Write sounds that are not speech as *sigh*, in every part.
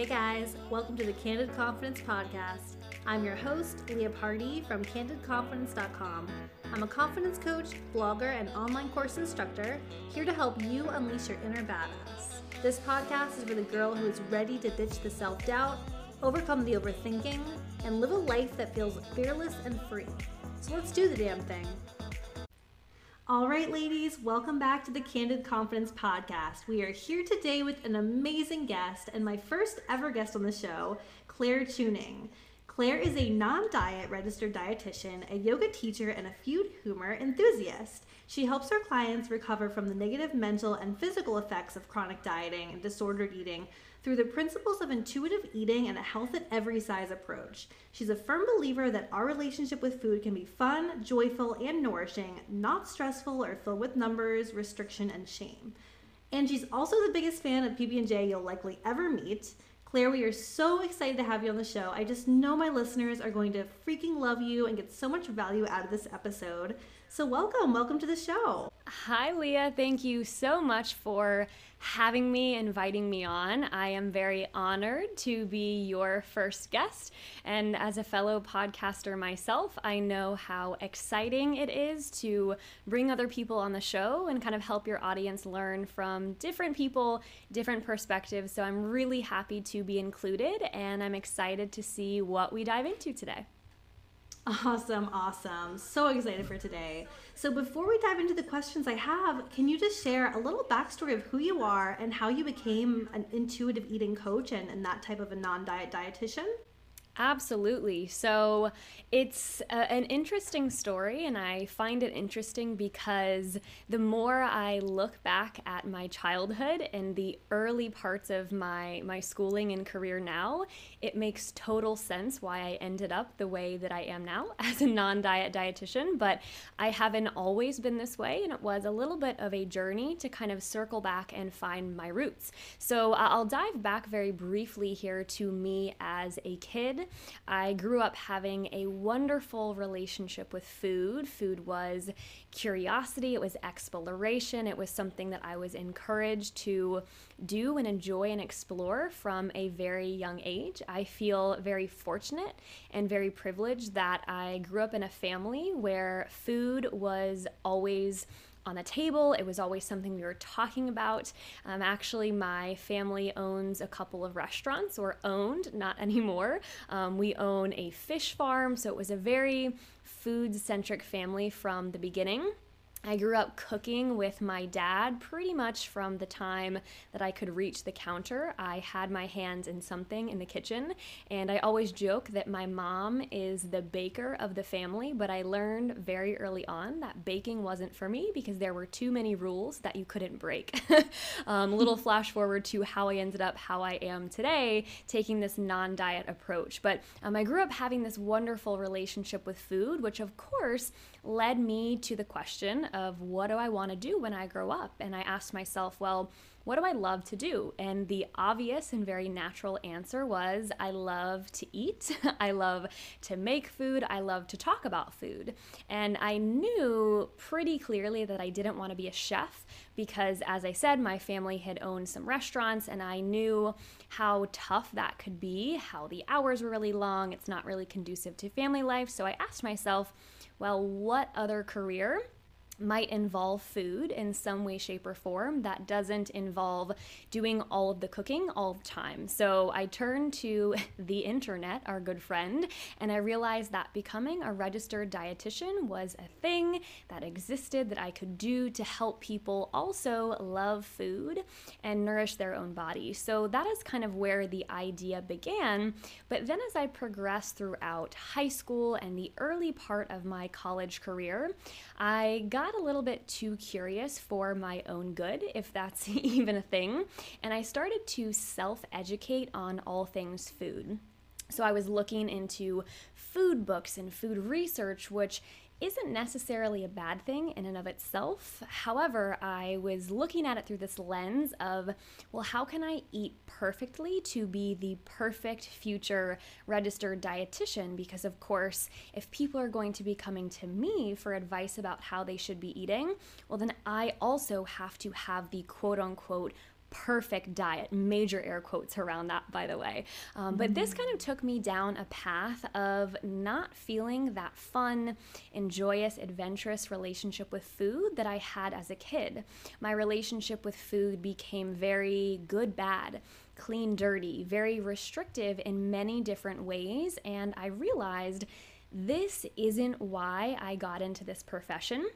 Hey guys, welcome to the Candid Confidence Podcast. I'm your host, Leah Party from CandidConfidence.com. I'm a confidence coach, blogger, and online course instructor here to help you unleash your inner badass. This podcast is for the girl who is ready to ditch the self doubt, overcome the overthinking, and live a life that feels fearless and free. So let's do the damn thing. All right, ladies, welcome back to the Candid Confidence Podcast. We are here today with an amazing guest and my first ever guest on the show, Claire Chewning. Claire is a non diet registered dietitian, a yoga teacher, and a food humor enthusiast. She helps her clients recover from the negative mental and physical effects of chronic dieting and disordered eating through the principles of intuitive eating and a health at every size approach. She's a firm believer that our relationship with food can be fun, joyful, and nourishing, not stressful or filled with numbers, restriction, and shame. And she's also the biggest fan of PB&J you'll likely ever meet. Claire, we are so excited to have you on the show. I just know my listeners are going to freaking love you and get so much value out of this episode. So, welcome, welcome to the show. Hi, Leah. Thank you so much for having me, inviting me on. I am very honored to be your first guest. And as a fellow podcaster myself, I know how exciting it is to bring other people on the show and kind of help your audience learn from different people, different perspectives. So I'm really happy to be included and I'm excited to see what we dive into today. Awesome, awesome. So excited for today. So, before we dive into the questions I have, can you just share a little backstory of who you are and how you became an intuitive eating coach and, and that type of a non diet dietitian? Absolutely. So it's a, an interesting story, and I find it interesting because the more I look back at my childhood and the early parts of my, my schooling and career now, it makes total sense why I ended up the way that I am now *laughs* as a non diet dietitian. But I haven't always been this way, and it was a little bit of a journey to kind of circle back and find my roots. So I'll dive back very briefly here to me as a kid. I grew up having a wonderful relationship with food. Food was curiosity, it was exploration, it was something that I was encouraged to do and enjoy and explore from a very young age. I feel very fortunate and very privileged that I grew up in a family where food was always on the table. It was always something we were talking about. Um, actually, my family owns a couple of restaurants, or owned, not *laughs* anymore. Um, we own a fish farm, so it was a very food centric family from the beginning. I grew up cooking with my dad pretty much from the time that I could reach the counter. I had my hands in something in the kitchen, and I always joke that my mom is the baker of the family, but I learned very early on that baking wasn't for me because there were too many rules that you couldn't break. *laughs* um, little *laughs* flash forward to how I ended up how I am today, taking this non diet approach. But um, I grew up having this wonderful relationship with food, which of course led me to the question of what do I want to do when I grow up? And I asked myself, well, what do I love to do? And the obvious and very natural answer was I love to eat. *laughs* I love to make food. I love to talk about food. And I knew pretty clearly that I didn't want to be a chef because, as I said, my family had owned some restaurants and I knew how tough that could be, how the hours were really long. It's not really conducive to family life. So I asked myself, well, what other career might involve food in some way, shape, or form that doesn't involve doing all of the cooking all the time. So I turned to *laughs* the internet, our good friend, and I realized that becoming a registered dietitian was a thing that existed that I could do to help people also love food and nourish their own body. So that is kind of where the idea began. But then as I progressed throughout high school and the early part of my college career, I got got a little bit too curious for my own good, if that's *laughs* even a thing, and I started to self educate on all things food. So I was looking into food books and food research, which isn't necessarily a bad thing in and of itself. However, I was looking at it through this lens of, well, how can I eat perfectly to be the perfect future registered dietitian? Because, of course, if people are going to be coming to me for advice about how they should be eating, well, then I also have to have the quote unquote perfect diet. Major air quotes around that, by the way. Um, but this kind of took me down a path of not feeling that fun and joyous, adventurous relationship with food that I had as a kid. My relationship with food became very good, bad clean, dirty, very restrictive in many different ways. And I realized this isn't why I got into this profession.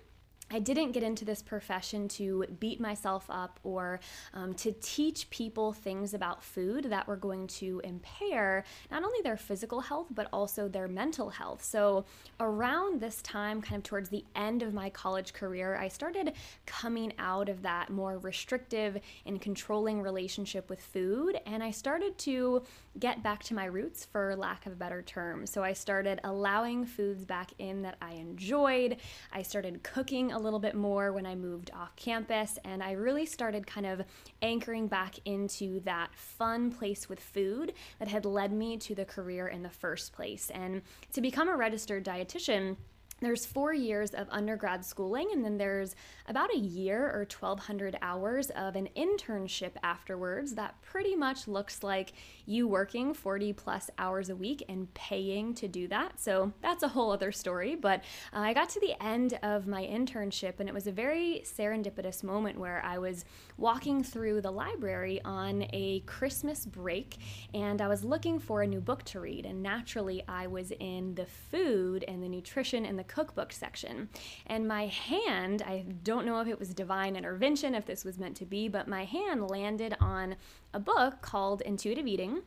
I didn't get into this profession to beat myself up or um, to teach people things about food that were going to impair not only their physical health but also their mental health. So, around this time, kind of towards the end of my college career, I started coming out of that more restrictive and controlling relationship with food, and I started to get back to my roots, for lack of a better term. So, I started allowing foods back in that I enjoyed. I started cooking a little bit more when I moved off campus, and I really started kind of anchoring back into that fun place with food that had led me to the career in the first place. And to become a registered dietitian, there's four years of undergrad schooling, and then there's about a year or 1,200 hours of an internship afterwards that pretty much looks like you working 40 plus hours a week and paying to do that. So that's a whole other story. But uh, I got to the end of my internship, and it was a very serendipitous moment where I was walking through the library on a Christmas break, and I was looking for a new book to read. And naturally, I was in the food and the nutrition and the cookbook section. And my hand, I don't know if it was divine intervention, if this was meant to be, but my hand landed on a book called Intuitive Eating.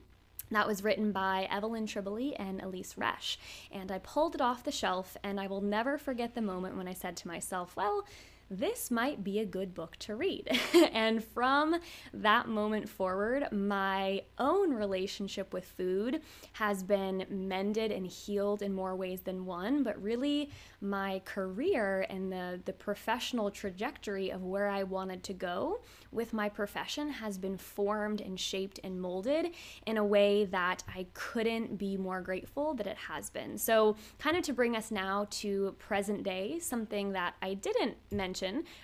That was written by Evelyn Tribole and Elyse Resch. And I pulled it off the shelf, and I will never forget the moment when I said to myself, well, this might be a good book to read. *laughs* and from that moment forward, my own relationship with food has been mended and healed in more ways than one, but really my career and the, the professional trajectory of where I wanted to go with my profession has been formed and shaped and molded in a way that I couldn't be more grateful that it has been. So, kind of to bring us now to present day, something that I didn't mention,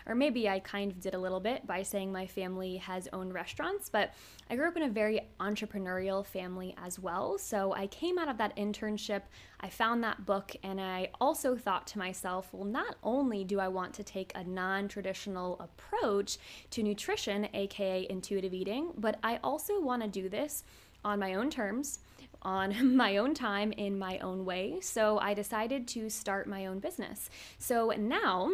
or maybe I kind of did a little bit by saying my family has owned restaurants, but I grew up in a very entrepreneurial family as well. So, I came out of that internship I found that book and I also thought to myself, well, not only do I want to take a non traditional approach to nutrition, aka intuitive eating, but I also want to do this on my own terms on *laughs* my own time in my own way. So I decided to start my own business. So now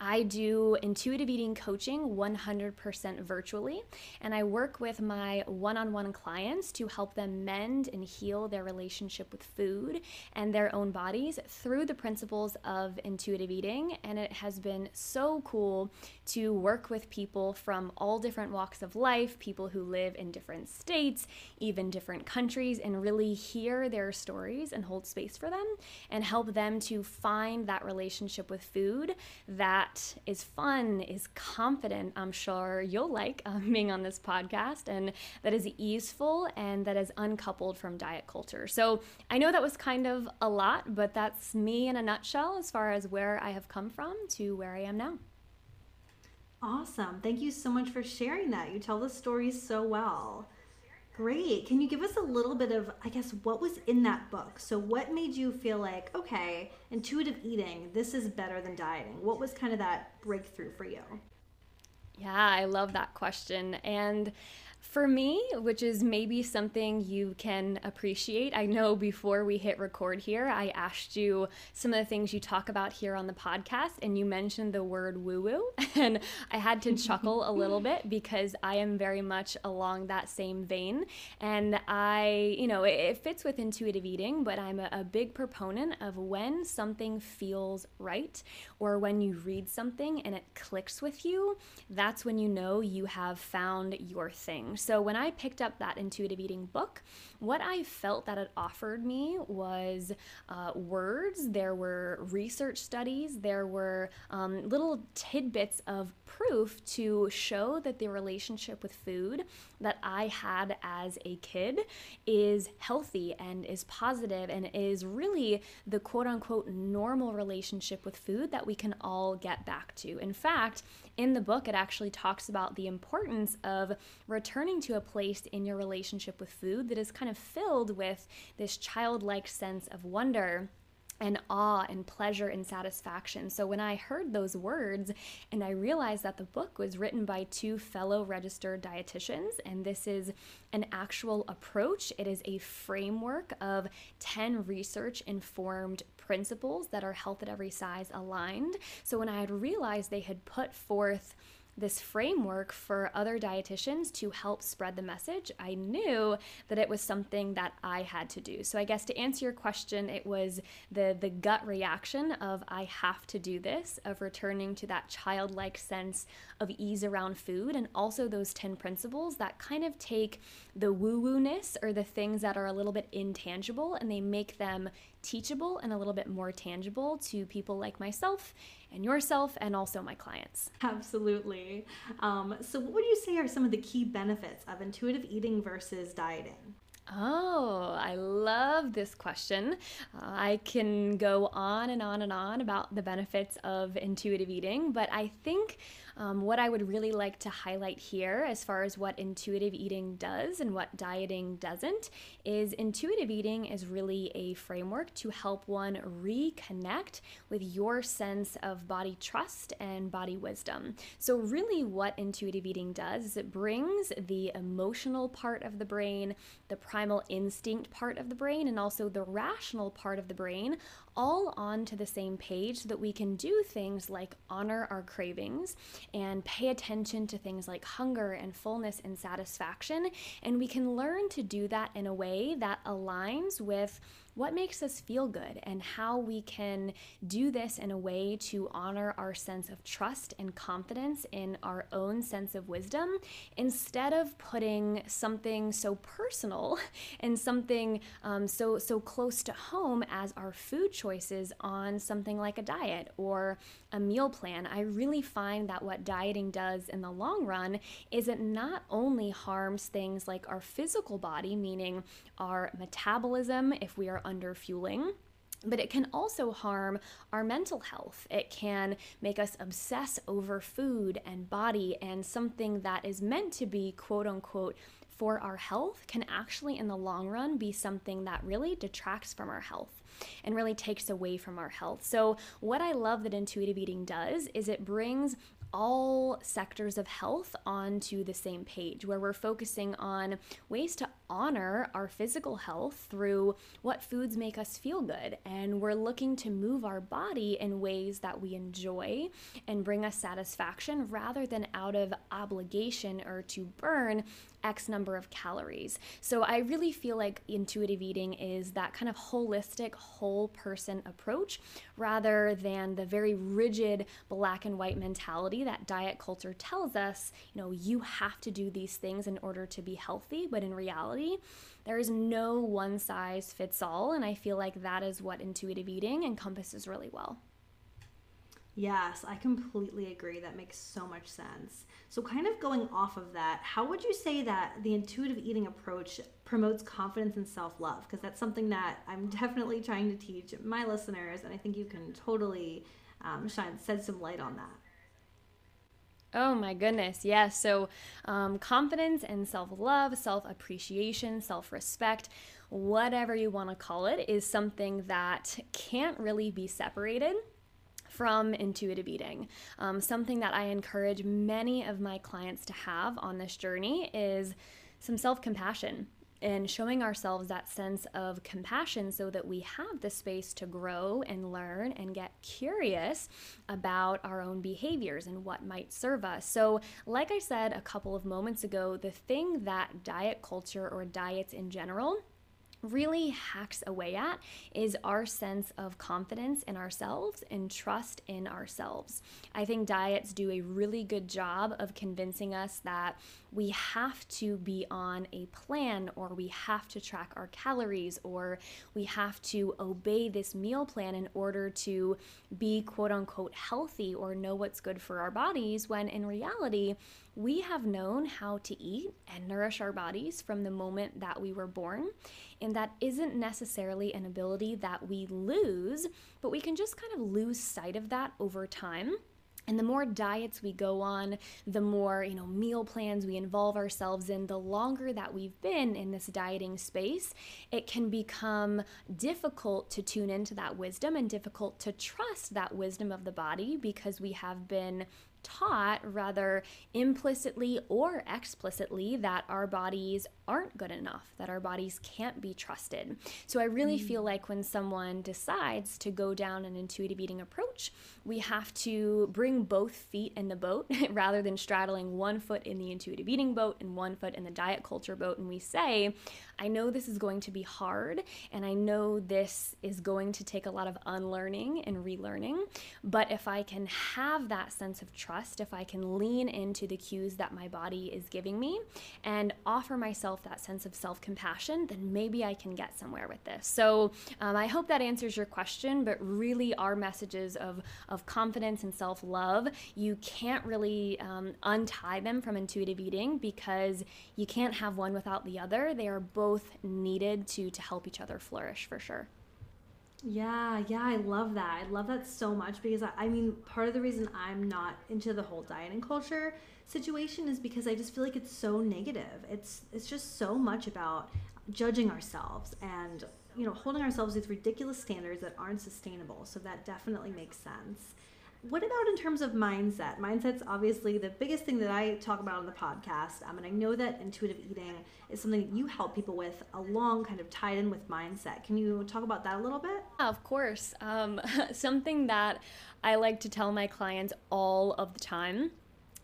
I do intuitive eating coaching 100% virtually, and I work with my one on one clients to help them mend and heal their relationship with food and their own bodies through the principles of intuitive eating. And it has been so cool to work with people from all different walks of life, people who live in different states, even different countries, and really hear their stories and hold space for them and help them to find that relationship with food that that is fun, is confident, I'm sure you'll like um, *laughs* being on this podcast, and that is easeful and that is uncoupled from diet culture. So I know that was kind of a lot, but that's me in a nutshell as far as where I have come from to where I am now. Awesome. Thank you so much for sharing that. You tell the stories so well. Great. Can you give us a little bit of, I guess, what was in that book? So, what made you feel like, okay, intuitive eating, this is better than dieting? What was kind of that breakthrough for you? Yeah, I love that question. And for me, which is maybe something you can appreciate, I know before we hit record here, I asked you some of the things you talk about here on the podcast, and you mentioned the word woo woo. *laughs* And I had to chuckle a little bit because I am very much along that same vein. And I, you know, it, it fits with intuitive eating, but I'm a, a big proponent of when something feels right or when you read something and it clicks with you, that's when you know you have found your thing. So when I picked up that intuitive eating book, what I felt that it offered me was uh, words, there were research studies, there were um, little tidbits of proof to show that the relationship with food that I had as a kid is healthy and is positive and is really the quote unquote normal relationship with food that we can all get back to. In fact, in the book, it actually talks about the importance of returning to a place in your relationship with food that is kind of filled with this childlike sense of wonder and awe and pleasure and satisfaction. So when I heard those words and I realized that the book was written by two fellow registered dietitians and this is an actual approach, it is a framework of 10 research informed principles that are health at every size aligned. So when I had realized they had put forth this framework for other dietitians to help spread the message, I knew that it was something that I had to do. So I guess to answer your question, it was the the gut reaction of I have to do this, of returning to that childlike sense of ease around food and also those 10 principles that kind of take the woo-woo-ness or the things that are a little bit intangible and they make them teachable and a little bit more tangible to people like myself and yourself and also my clients. Absolutely. Um, so, what would you say are some of the key benefits of intuitive eating versus dieting? Oh, I love this question. Uh, I can go on and on and on about the benefits of intuitive eating, but I think um, what I would really like to highlight here, as far as what intuitive eating does and what dieting doesn't, is intuitive eating is really a framework to help one reconnect with your sense of body trust and body wisdom. So, really, what intuitive eating does is it brings the emotional part of the brain, the primal instinct part of the brain, and also the rational part of the brain all onto the same page so that we can do things like honor our cravings and pay attention to things like hunger and fullness and satisfaction. And we can learn to do that in a way that aligns with what makes us feel good and how we can do this in a way to honor our sense of trust and confidence in our own sense of wisdom instead of putting something so personal *laughs* and something um, so so close to home as our food choices on something like a diet or a meal plan. I really find that what dieting does in the long run is it not only harms things like our physical body, meaning our metabolism if we are under fueling but it can also harm our mental health. It can make us obsess over food and body, and something that is meant to be quote unquote for our health can actually, in the long run, be something that really detracts from our health and really takes away from our health. So, what I love that intuitive eating does is it brings all sectors of health onto the same page where we're focusing on ways to honor our physical health through what foods make us feel good. And we're looking to move our body in ways that we enjoy and bring us satisfaction rather than out of obligation or to burn X number of calories. So I really feel like intuitive eating is that kind of holistic, whole person approach rather than the very rigid black and white mentality that diet culture tells us, you know, you have to do these things in order to be healthy. But in reality, there is no one size fits all. And I feel like that is what intuitive eating encompasses really well. Yes, I completely agree. That makes so much sense. So, kind of going off of that, how would you say that the intuitive eating approach promotes confidence and self love? Because that's something that I'm *laughs* definitely trying to teach my listeners, and I think you can totally um, shine, shed some light on that. Oh my goodness, yes. So, um, confidence and self love, self appreciation, self respect, whatever you want to call it, is something that can't really be separated from intuitive eating. Um, something that I encourage many of my clients to have on this journey is some self compassion and showing ourselves that sense of compassion so that we have the space to grow and learn and get curious about our own behaviors and what might serve us. So, like I said a couple of moments ago, the thing that diet culture or diets in general really hacks away at is our sense of confidence in ourselves and trust in ourselves. I think diets do a really good job of convincing us that we have to be on a plan or we have to track our calories or we have to obey this meal plan in order to be quote unquote healthy or know what's good for our bodies when in reality we have known how to eat and nourish our bodies from the moment that we were born. And that isn't necessarily an ability that we lose, but we can just kind of lose sight of that over time. And the more diets we go on, the more, you know, meal plans we involve ourselves in, the longer that we've been in this dieting space, it can become difficult to tune into that wisdom and difficult to trust that wisdom of the body because we have been taught rather implicitly or explicitly that our bodies aren't good enough, that our bodies can't be trusted. So I really mm. feel like when someone decides to go down an intuitive eating approach, we have to bring both feet in the boat *laughs* rather than straddling one foot in the intuitive eating boat and one foot in the diet culture boat. And we say, I know this is going to be hard, and I know this is going to take a lot of unlearning and relearning. But if I can have that sense of trust, if I can lean into the cues that my body is giving me and offer myself that sense of self compassion, then maybe I can get somewhere with this. So um, I hope that answers your question, but really, our messages of, of confidence and self love, you can't really um, untie them from intuitive eating because you can't have one without the other. They are both both needed to to help each other flourish for sure. Yeah, yeah, I love that. I love that so much because I, I mean, part of the reason I'm not into the whole dieting culture situation is because I just feel like it's so negative. It's it's just so much about judging ourselves and you know holding ourselves these ridiculous standards that aren't sustainable. So that definitely makes sense. What about in terms of mindset? Mindset's obviously the biggest thing that I talk about on the podcast. Um, and I know that intuitive eating is something that you help people with along kind of tied in with mindset. Can you talk about that a little bit? Yeah, of course. Um, *laughs* something that I like to tell my clients all of the time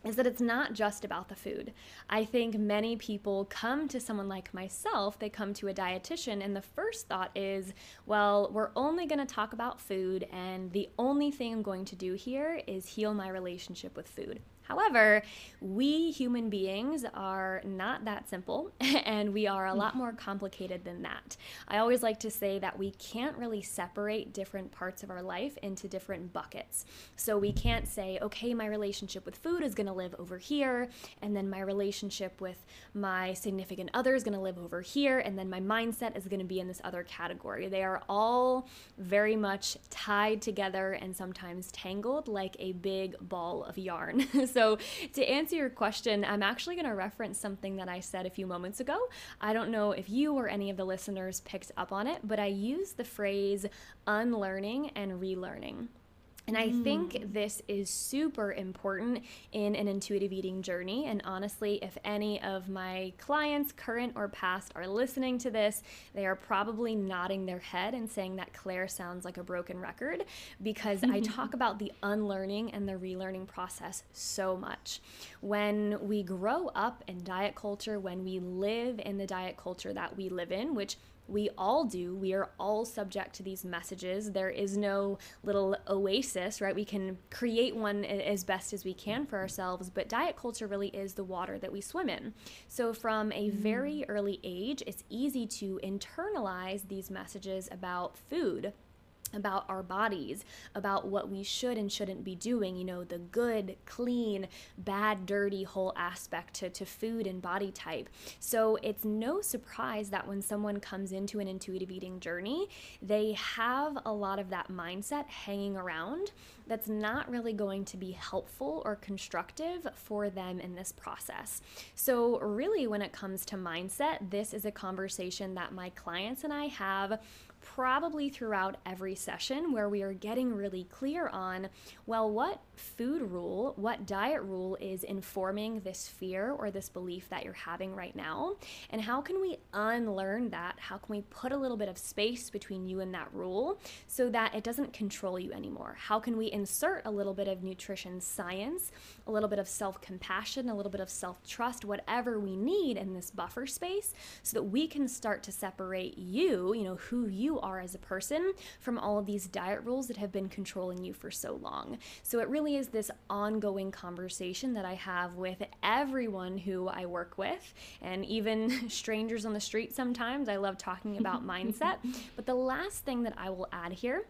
is that it's not just about the food. I think many people come to someone like myself, they come to a dietitian, and the first thought is, well, we're only going to talk about food, and the only thing I'm going to do here is heal my relationship with food. However, we human beings are not that simple *laughs* and we are a lot more complicated than that. I always like to say that we can't really separate different parts of our life into different buckets. So we can't say, okay, my relationship with food is going to live over here, and then my relationship with my significant other is going to live over here, and then my mindset is going to be in this other category. They are all very much tied together and sometimes tangled like a big ball of yarn. *laughs* So, to answer your question, I'm actually going to reference something that I said a few moments ago. I don't know if you or any of the listeners picked up on it, but I used the phrase unlearning and relearning. And I think mm. this is super important in an intuitive eating journey. And honestly, if any of my clients, current or past, are listening to this, they are probably nodding their head and saying that Claire sounds like a broken record because I *laughs* talk about the unlearning and the relearning process so much. When we grow up in diet culture, when we live in the diet culture that we live in, which we all do. We are all subject to these messages. There is no little oasis, right? We can create one as best as we can for ourselves, but diet culture really is the water that we swim in. So, from a mm. very early age, it's easy to internalize these messages about food about our bodies, about what we should and shouldn't be doing, you know, the good, clean, bad, dirty whole aspect to, to food and body type. So it's no surprise that when someone comes into an intuitive eating journey, they have a lot of that mindset hanging around that's not really going to be helpful or constructive for them in this process. So, really, when it comes to mindset, this is a conversation that my clients and I have probably throughout every session where we are getting really clear on, well, what food rule, what diet rule is informing this fear or this belief that you're having right now? And how can we unlearn that? How can we put a little bit of space between you and that rule so that it doesn't control you anymore? How can we insert a little bit of nutrition science, a little bit of self compassion, a little bit of self trust, whatever we need in this buffer space so that we can start to separate you, you know, who you are as a person, from all of these diet rules that have been controlling you for so long. So it really is this ongoing conversation that I have with everyone who I work with and even *laughs* strangers on the street sometimes. I love talking about *laughs* mindset. But the last thing that I will add here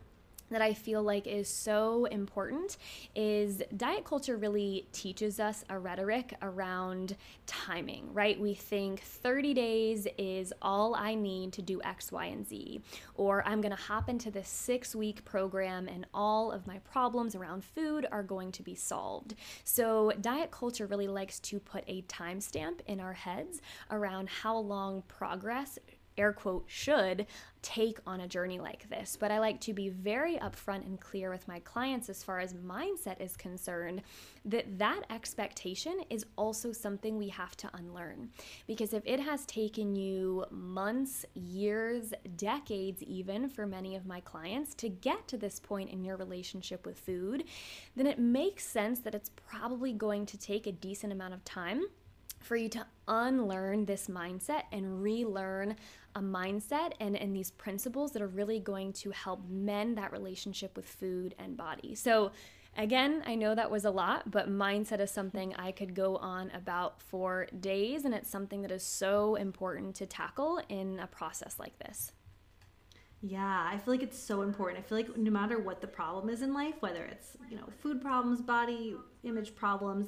that I feel like is so important is diet culture really teaches us a rhetoric around timing, right? We think 30 days is all I need to do X, Y, and Z, or I'm gonna hop into this six week program and all of my problems around food are going to be solved. So, diet culture really likes to put a timestamp in our heads around how long progress air quote should take on a journey like this. But I like to be very upfront and clear with my clients as far as mindset is concerned that that expectation is also something we have to unlearn. Because if it has taken you months, years, decades, even for many of my clients to get to this point in your relationship with food, then it makes sense that it's probably going to take a decent amount of time for you to unlearn this mindset and relearn a mindset and, and these principles that are really going to help mend that relationship with food and body. So, again, I know that was a lot, but mindset is something I could go on about for days, and it's something that is so important to tackle in a process like this. Yeah, I feel like it's so important. I feel like no matter what the problem is in life, whether it's, you know, food problems, body image problems,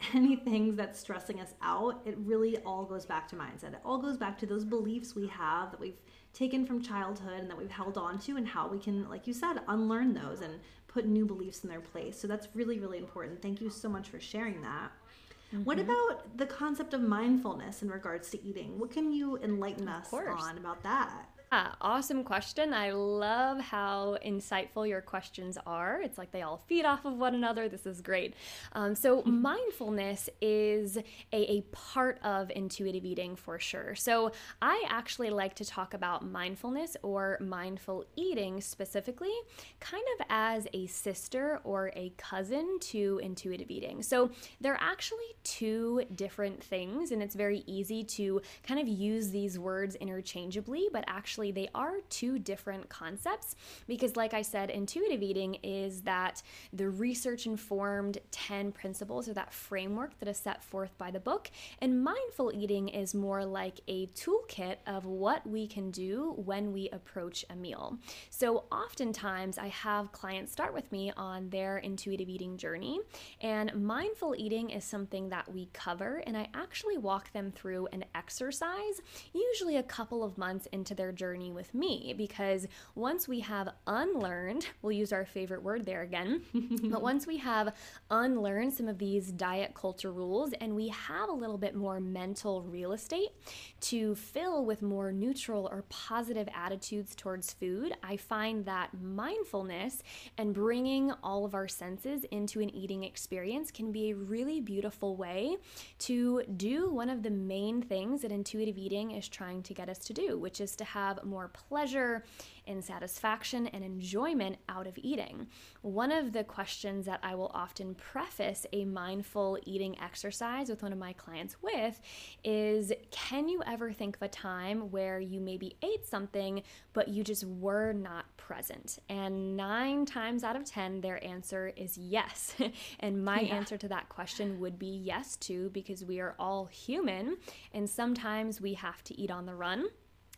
*laughs* anything that's stressing us out, it really all goes back to mindset. It all goes back to those beliefs we have that we've taken from childhood and that we've held on to, and how we can, like you said, unlearn those and put new beliefs in their place. So that's really, really important. Thank you so much for sharing that. Mm-hmm. What about the concept of mindfulness in regards to eating? What can you enlighten us on about that? Yeah, awesome question. I love how insightful your questions are. It's like they all feed off of one another. This is great. Um, so, mindfulness is a, a part of intuitive eating for sure. So, I actually like to talk about mindfulness or mindful eating specifically, kind of as a sister or a cousin to intuitive eating. So, they're actually two different things, and it's very easy to kind of use these words interchangeably, but actually actually they are two different concepts because like I said intuitive eating is that the research informed 10 principles or that framework that is set forth by the book and mindful eating is more like a toolkit of what we can do when we approach a meal. So oftentimes I have clients start with me on their intuitive eating journey and mindful eating is something that we cover and I actually walk them through an exercise usually a couple of months into their journey journey with me because once we have unlearned, we'll use our favorite word there again, *laughs* but once we have unlearned some of these diet culture rules and we have a little bit more mental real estate to fill with more neutral or positive attitudes towards food, I find that mindfulness and bringing all of our senses into an eating experience can be a really beautiful way to do one of the main things that intuitive eating is trying to get us to do, which is to have more pleasure and satisfaction and enjoyment out of eating. One of the questions that I will often preface a mindful eating exercise with one of my clients with is Can you ever think of a time where you maybe ate something, but you just were not present? And nine times out of 10, their answer is yes. *laughs* and my yeah. answer to that question would be yes, too, because we are all human and sometimes we have to eat on the run.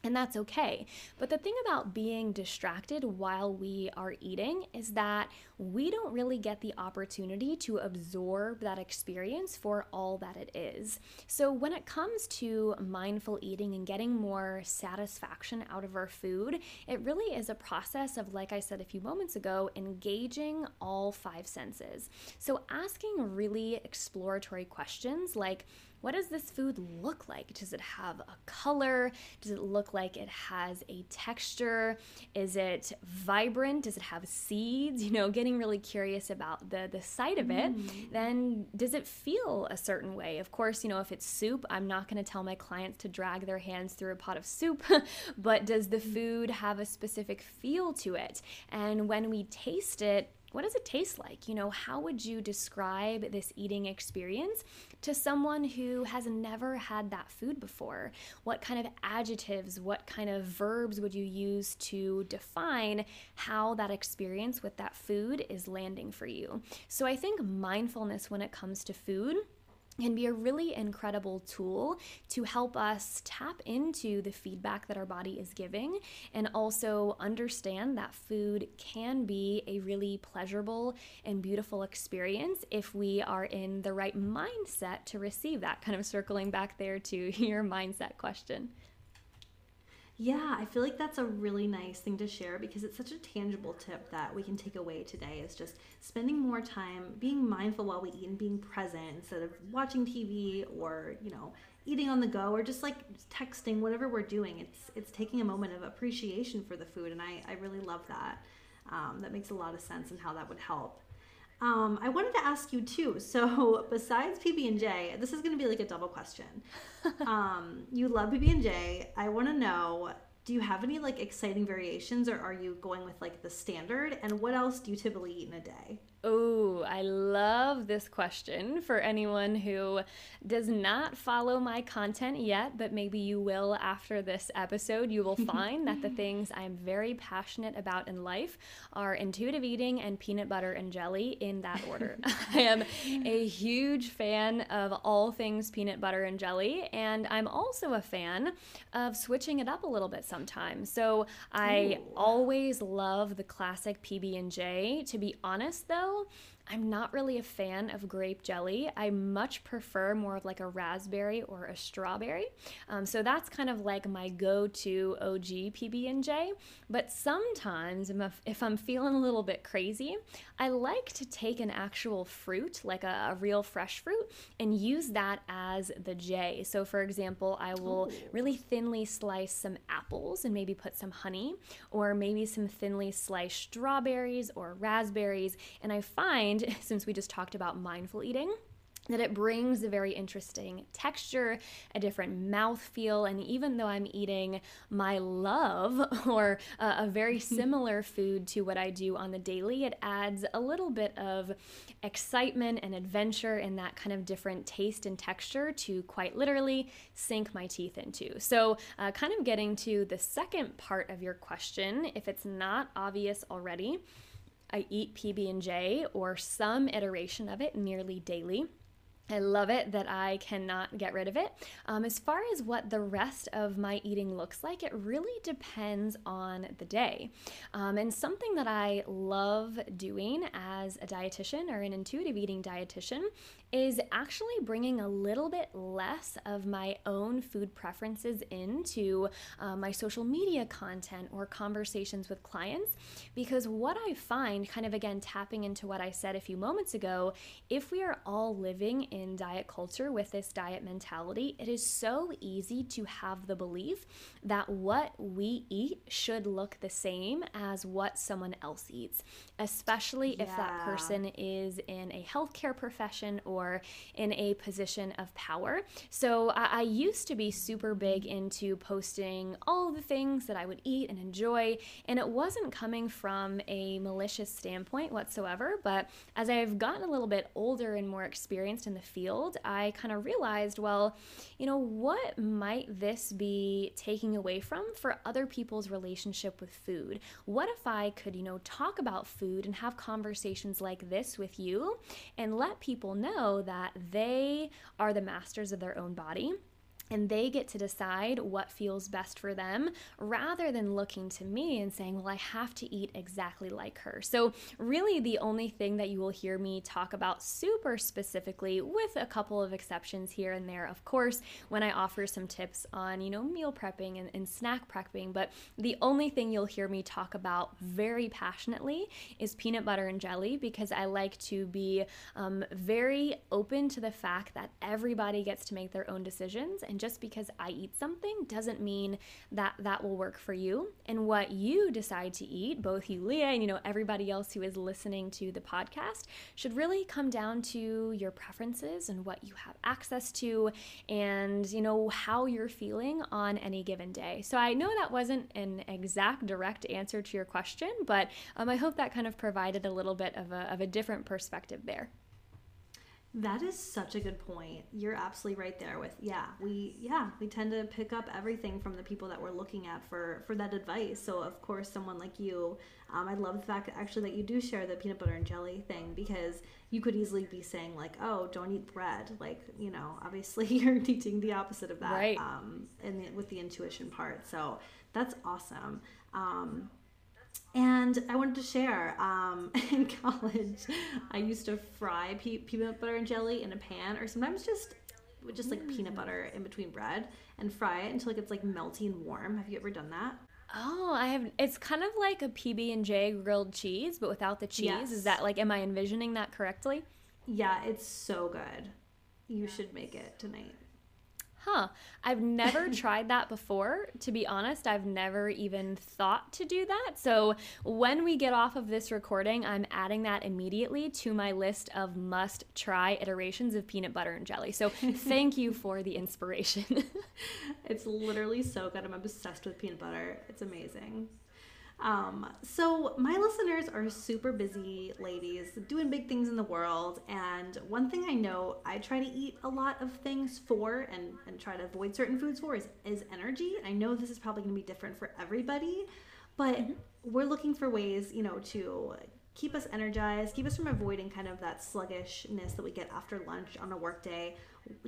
And that's okay. But the thing about being distracted while we are eating is that we don't really get the opportunity to absorb that experience for all that it is. So, when it comes to mindful eating and getting more satisfaction out of our food, it really is a process of, like I said a few moments ago, engaging all five senses. So, asking really exploratory questions like, what does this food look like? Does it have a color? Does it look like it has a texture? Is it vibrant? Does it have seeds? *laughs* You know, getting really curious about the the sight of it. Mm. Then does it feel a certain way? Of course, you know, if it's soup, I'm not going to tell my clients to drag their hands through a pot of soup, *laughs* but does the mm. food have a specific feel to it? And when we taste it, what does it taste like? You know, how would you describe this eating experience to someone who has never had that food before? What kind of adjectives, what kind of verbs would you use to define how that experience with that food is landing for you? So I think mindfulness when it comes to food can be a really incredible tool to help us tap into the feedback that our body is giving and also understand that food can be a really pleasurable and beautiful experience if we are in the right mindset to receive that. Kind of circling back there to *laughs* your mindset question. Yeah, I feel like that's a really nice thing to share because it's such a tangible tip that we can take away today is just spending more time being mindful while we eat and being present instead of watching TV or, you know, eating on the go or just like texting whatever we're doing. It's it's taking a moment of appreciation for the food and I, I really love that. Um, that makes a lot of sense and how that would help. Um, I wanted to ask you too. So *laughs* besides PB and J, this is going to be like a double question. *laughs* um, you love PB and J. I want to know: Do you have any like exciting variations, or are you going with like the standard? And what else do you typically eat in a day? Oh, I love this question for anyone who does not follow my content yet, but maybe you will after this episode. You will *laughs* find that the things I'm very passionate about in life are intuitive eating and peanut butter and jelly in that order. *laughs* *laughs* I am a huge fan of all things peanut butter and jelly, and I'm also a fan of switching it up a little bit sometimes. So I Ooh. always love the classic PB&J. To be honest though, well I'm not really a fan of grape jelly. I much prefer more of like a raspberry or a strawberry. Um, so that's kind of like my go-to OG PB&J. But sometimes if I'm feeling a little bit crazy, I like to take an actual fruit, like a, a real fresh fruit, and use that as the J. So for example, I will Ooh. really thinly slice some apples and maybe put some honey, or maybe some thinly sliced strawberries or raspberries, and I find *laughs* since we just talked about mindful eating, that it brings a very interesting texture, a different mouth feel, and even though I'm eating my love *laughs* or uh, a very *laughs* similar food to what I do on the daily, it adds a little bit of excitement and adventure in that kind of different taste and texture to quite literally sink my teeth into. So, uh, kind of getting to the second part of your question, if it's not obvious already. I eat PB&J or some iteration of it nearly daily. I love it that I cannot get rid of it. Um, as far as what the rest of my eating looks like, it really depends on the day. Um, and something that I love doing as a dietitian or an intuitive eating dietitian is actually bringing a little bit less of my own food preferences into uh, my social media content or conversations with clients. Because what I find, kind of again tapping into what I said a few moments ago, if we are all living in diet culture with this diet mentality, it is so easy to have the belief that what we eat should look the same as what someone else eats, especially yeah. if that person is in a healthcare profession or or in a position of power. So I, I used to be super big into posting all the things that I would eat and enjoy, and it wasn't coming from a malicious standpoint whatsoever. But as I've gotten a little bit older and more experienced in the field, I kind of realized, well, you know, what might this be taking away from for other people's relationship with food? What if I could, you know, talk about food and have conversations like this with you and let people know that they are the masters of their own body and they get to decide what feels best for them rather than looking to me and saying, Well, I have to eat exactly like her. So, really, the only thing that you will hear me talk about super specifically, with a couple of exceptions here and there, of course, when I offer some tips on, you know, meal prepping and, and snack prepping, but the only thing you'll hear me talk about very passionately is peanut butter and jelly because I like to be um, very open to the fact that everybody gets to make their own decisions and just because I eat something doesn't mean that that will work for you. And what you decide to eat, both you, Leah, and you know everybody else who is listening to the podcast, should really come down to your preferences and what you have access to, and you know how you're feeling on any given day. So I know that wasn't an exact direct answer to your question, but um, I hope that kind of provided a little bit of a, of a different perspective there. That is such a good point. You're absolutely right there with yeah, we yeah, we tend to pick up everything from the people that we're looking at for for that advice. So of course someone like you, um, I love the fact actually that you do share the peanut butter and jelly thing because you could easily be saying like, oh, don't eat bread. Like you know, obviously *laughs* you're teaching the opposite of that. Right. Um, and with the intuition part. So that's awesome. Um, and I wanted to share um, *laughs* in college, I used to fry pe- peanut butter and jelly in a pan, or sometimes just just like mm. peanut butter in between bread and fry it until like it's like melty and warm. Have you ever done that? Oh, I have. It's kind of like a PB and J grilled cheese, but without the cheese. Yes. Is that like? Am I envisioning that correctly? Yeah, it's so good. You should make it tonight huh, I've never *laughs* tried that before. To be honest, I've never even thought to do that. So when we get off of this recording, I'm adding that immediately to my list of must try iterations of peanut butter and jelly. So thank you for the inspiration. *laughs* it's literally so good. I'm obsessed with peanut butter. It's amazing. Um, so, my listeners are super busy ladies doing big things in the world. And one thing I know I try to eat a lot of things for and, and try to avoid certain foods for is, is energy. I know this is probably going to be different for everybody, but mm-hmm. we're looking for ways, you know, to keep us energized, keep us from avoiding kind of that sluggishness that we get after lunch on a workday.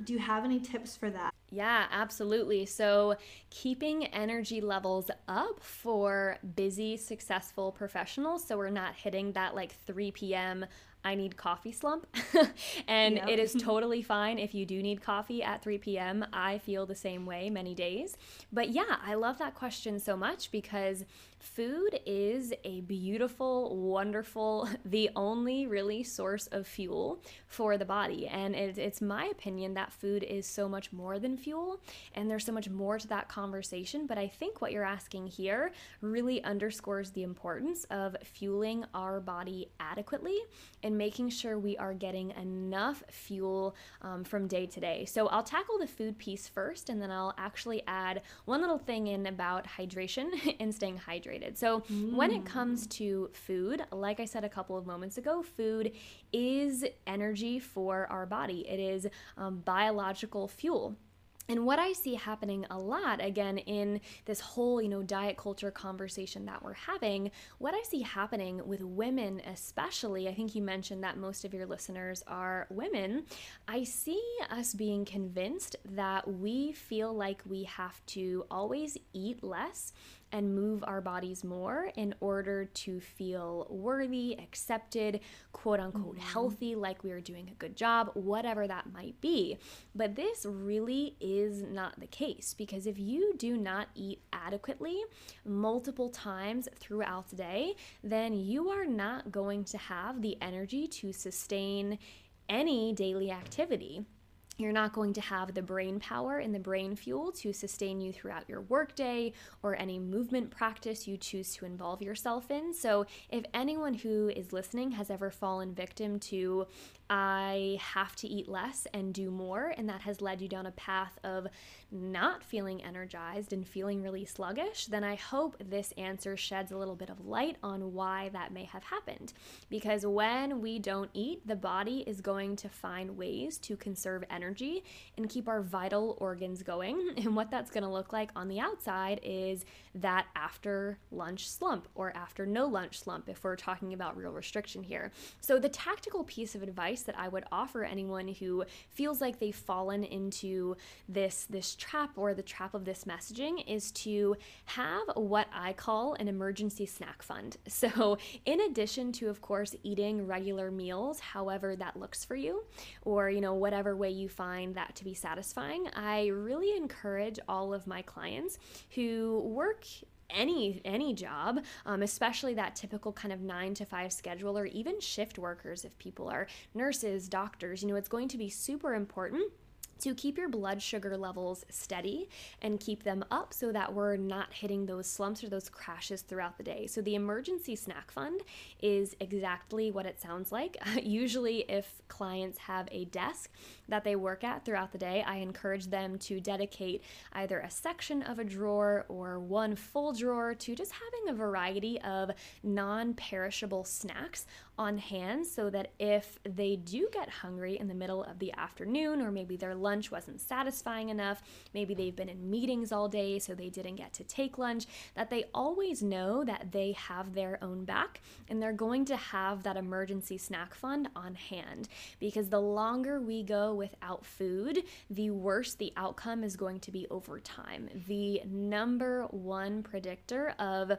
Do you have any tips for that? Yeah, absolutely. So, keeping energy levels up for busy, successful professionals so we're not hitting that like 3 p.m. I need coffee slump. *laughs* and yep. it is *laughs* totally fine if you do need coffee at 3 p.m. I feel the same way many days. But yeah, I love that question so much because food is a beautiful, wonderful, *laughs* the only really source of fuel for the body. And it, it's my opinion that food is so much more than fuel. And there's so much more to that conversation. But I think what you're asking here really underscores the importance of fueling our body adequately and making sure we are getting enough fuel um, from day to day. So I'll tackle the food piece first, and then I'll actually add one little thing in about hydration *laughs* and staying hydrated. So mm. when it comes to food, like I said a couple of moments ago, food is energy for our body, it is um, biological fuel. And what I see happening a lot, again, in this whole, you know, diet culture conversation that we're having, what I see happening with women, especially, I think you mentioned that most of your listeners are women. I see us being convinced that we feel like we have to always eat less and move our bodies more in order to feel worthy, accepted, quote unquote, mm-hmm. healthy, like we are doing a good job, whatever that might be. But this really is not the case because if you do not eat adequately multiple times throughout the day, then you are not going to have the energy to sustain any daily activity you're not going to have the brain power and the brain fuel to sustain you throughout your workday or any movement practice you choose to involve yourself in. So, if anyone who is listening has ever fallen victim to I have to eat less and do more, and that has led you down a path of not feeling energized and feeling really sluggish, then I hope this answer sheds a little bit of light on why that may have happened. Because when we don't eat, the body is going to find ways to conserve energy and keep our vital organs going. *laughs* And what that's going to look like on the outside is that after lunch slump or after no lunch slump, if we're talking about real restriction here. So, the tactical piece of advice advice that I would offer anyone who feels like they've fallen into this this trap or the trap of this messaging is to have what I call an emergency snack fund. *laughs* So, in addition to of course eating regular meals, however that looks for you, or you know whatever way you find that to be satisfying, I really encourage all of my clients who work any any job um, especially that typical kind of nine to five schedule or even shift workers if people are nurses doctors you know it's going to be super important to keep your blood sugar levels steady and keep them up so that we're not hitting those slumps or those crashes throughout the day. So, the emergency snack fund is exactly what it sounds like. *laughs* Usually, if clients have a desk that they work at throughout the day, I encourage them to dedicate either a section of a drawer or one full drawer to just having a variety of non perishable snacks on hand so that if they do get hungry in the middle of the afternoon or maybe their lunch wasn't satisfying enough, maybe they've been in meetings all day so they didn't get to take lunch, that they always know that they have their own back and they're going to have that emergency snack fund on hand. Because the longer we go without food, the worse the outcome is going to be over time. The number one predictor of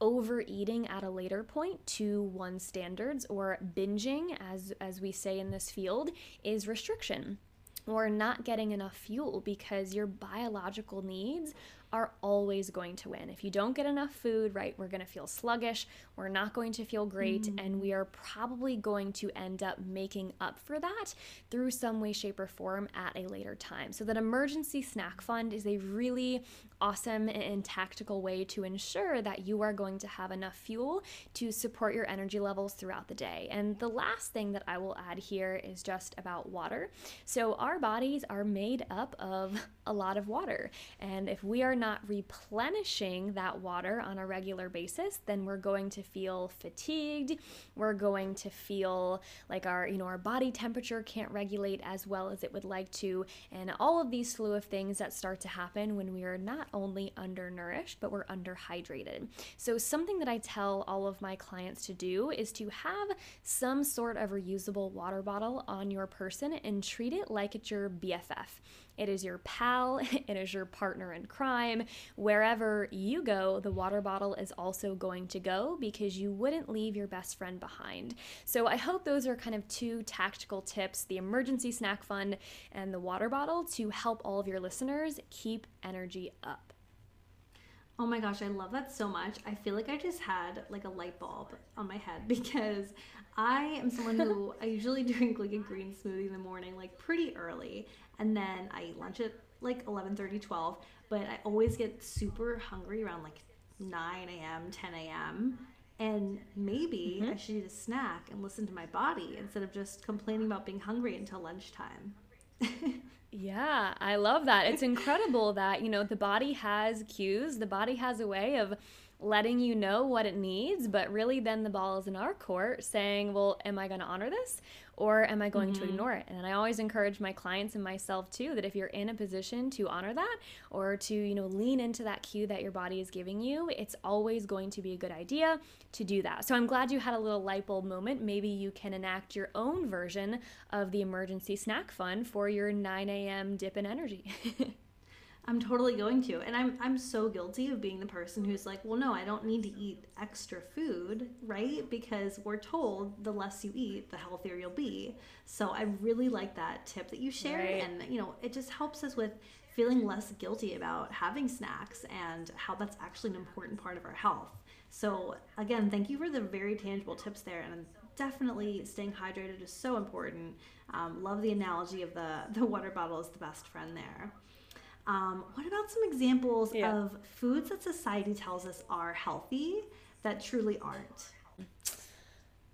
overeating at a later point to one standards or binging as as we say in this field is restriction or not getting enough fuel because your biological needs are always going to win. If you don't get enough food, right, we're going to feel sluggish, we're not going to feel great, mm. and we are probably going to end up making up for that through some way, shape, or form at a later time. So, that emergency snack fund is a really awesome and tactical way to ensure that you are going to have enough fuel to support your energy levels throughout the day. And the last thing that I will add here is just about water. So, our bodies are made up of a lot of water, and if we are not replenishing that water on a regular basis, then we're going to feel fatigued. We're going to feel like our, you know, our body temperature can't regulate as well as it would like to, and all of these slew of things that start to happen when we are not only undernourished, but we're underhydrated. So something that I tell all of my clients to do is to have some sort of reusable water bottle on your person and treat it like it's your BFF. It is your pal, *laughs* it is your partner in crime. Wherever you go, the water bottle is also going to go because you wouldn't leave your best friend behind. So I hope those are kind of two tactical tips the emergency snack fund and the water bottle to help all of your listeners keep energy up. Oh my gosh, I love that so much. I feel like I just had like a light bulb on my head *laughs* because I am someone who I usually *laughs* drink like a green smoothie in the morning, like pretty early and then I eat lunch at like 11:30, 12. But I always get super hungry around like 9 a.m., 10 a.m. And maybe mm-hmm. I should eat a snack and listen to my body instead of just complaining about being hungry until lunchtime. *laughs* yeah, I love that. It's incredible that, you know, the body has cues, the body has a way of letting you know what it needs, but really then the ball is in our court saying, well, am I going to honor this or am I going mm-hmm. to ignore it? And I always encourage my clients and myself too that if you're in a position to honor that or to, you know, lean into that cue that your body is giving you, it's always going to be a good idea to do that. So I'm glad you had a little light bulb moment. Maybe you can enact your own version of the emergency snack fund for your 9 a.m. dip in energy. *laughs* I'm totally going to. And I'm I'm so guilty of being the person who's like, well no, I don't need to eat extra food, right? Because we're told the less you eat, the healthier you'll be. So I really like that tip that you shared right. and you know, it just helps us with feeling less guilty about having snacks and how that's actually an important part of our health. So again, thank you for the very tangible tips there and definitely staying hydrated is so important. Um, love the analogy of the *laughs* the water bottle is the best friend there. Um, what about some examples yeah. of foods that society tells us are healthy that truly aren't?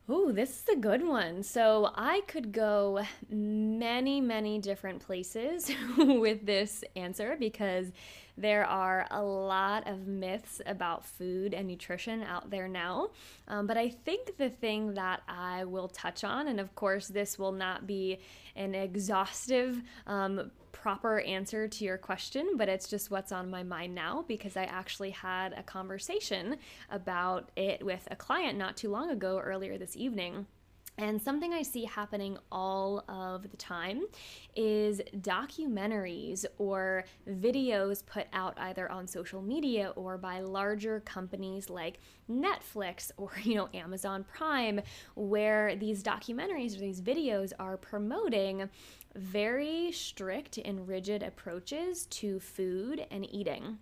Oh, this is a good one. So I could go many, many different places *laughs* with this answer because there are a lot of myths about food and nutrition out there now. Um, but I think the thing that I will touch on, and of course, this will not be an exhaustive um, proper answer to your question, but it's just what's on my mind now because I actually had a conversation about it with a client not too long ago, earlier this evening. And something I see happening all of the time is documentaries or videos put out either on social media or by larger companies like Netflix *laughs* or you know Amazon Prime where these documentaries or these videos are promoting very strict and rigid approaches to food and eating.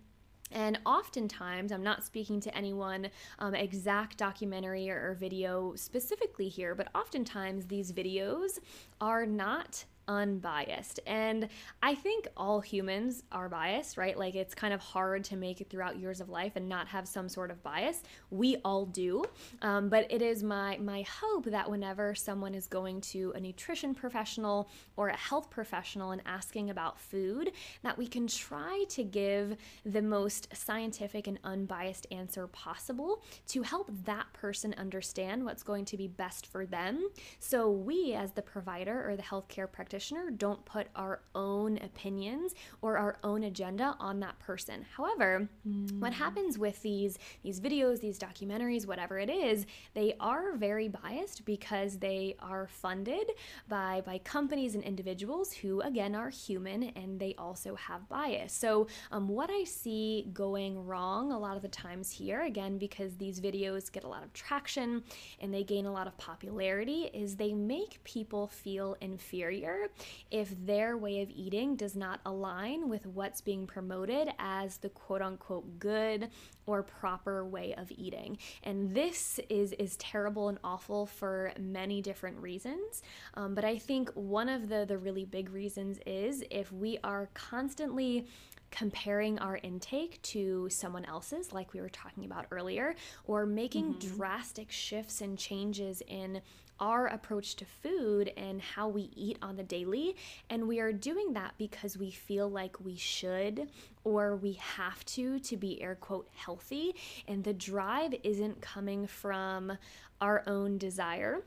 And oftentimes, I'm not speaking to anyone um, exact documentary or, or video specifically here, but oftentimes these videos are not unbiased. And I think all humans are biased, right? Like it's kind of hard to make it throughout years of life and not have some sort of bias. We all do. Um, but it is my my hope that whenever someone is going to a nutrition professional or a health professional and asking about food, that we can try to give the most scientific and unbiased answer possible to help that person understand what's going to be best for them. So we as the provider or the healthcare practitioner practitioner don't put our own opinions or our own agenda on that person. However, mm. what happens with these these videos, these documentaries, whatever it is, they are very biased because they are funded by by companies and individuals who again are human and they also have bias. So, um, what I see going wrong a lot of the times here, again because these videos get a lot of traction and they gain a lot of popularity, is they make people feel inferior if their way of eating does not align with what's being promoted as the quote unquote good or proper way of eating. And this is, is terrible and awful for many different reasons. Um, but I think one of the, the really big reasons is if we are constantly comparing our intake to someone else's, like we were talking about earlier, or making mm-hmm. drastic shifts and changes in our approach to food and how we eat on the daily. And we are doing that because we feel like we should or we have to to be air quote healthy. And the drive isn't coming from our own desire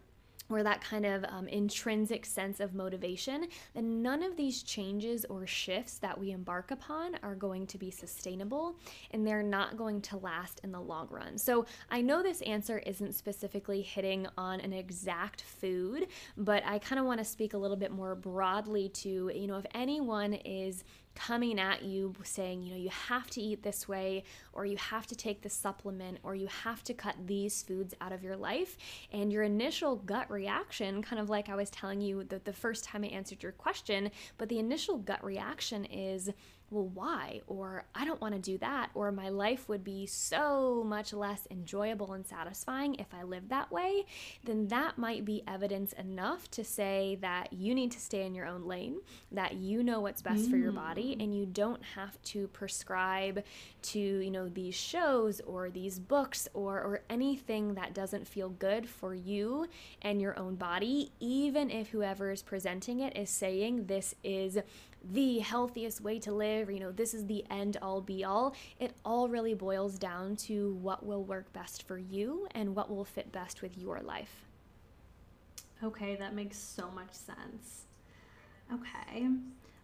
or that kind of um, intrinsic sense of motivation, then none of these changes or shifts that we embark upon are going to be sustainable and they're not going to last in the long run. So I know this answer isn't specifically hitting on an exact food, but I kind of want to speak a little bit more broadly to, you know, if anyone is coming at you saying, you know, you have to eat this way, or you have to take this supplement, or you have to cut these foods out of your life. And your initial gut reaction, kind of like I was telling you that the first time I answered your question, but the initial gut reaction is, well, why? Or I don't want to do that. Or my life would be so much less enjoyable and satisfying if I lived that way, then that might be evidence enough to say that you need to stay in your own lane, that you know what's best mm. for your body, mm. and you don't have to prescribe to, you know, these shows or these books or, or anything that doesn't feel good for you and your own body, even if whoever is presenting it is saying this is the healthiest way to live, or, you know, this is the end all be all. It all really boils down to what will work best for you and what will fit best with your life. Okay, that makes so much sense. Okay.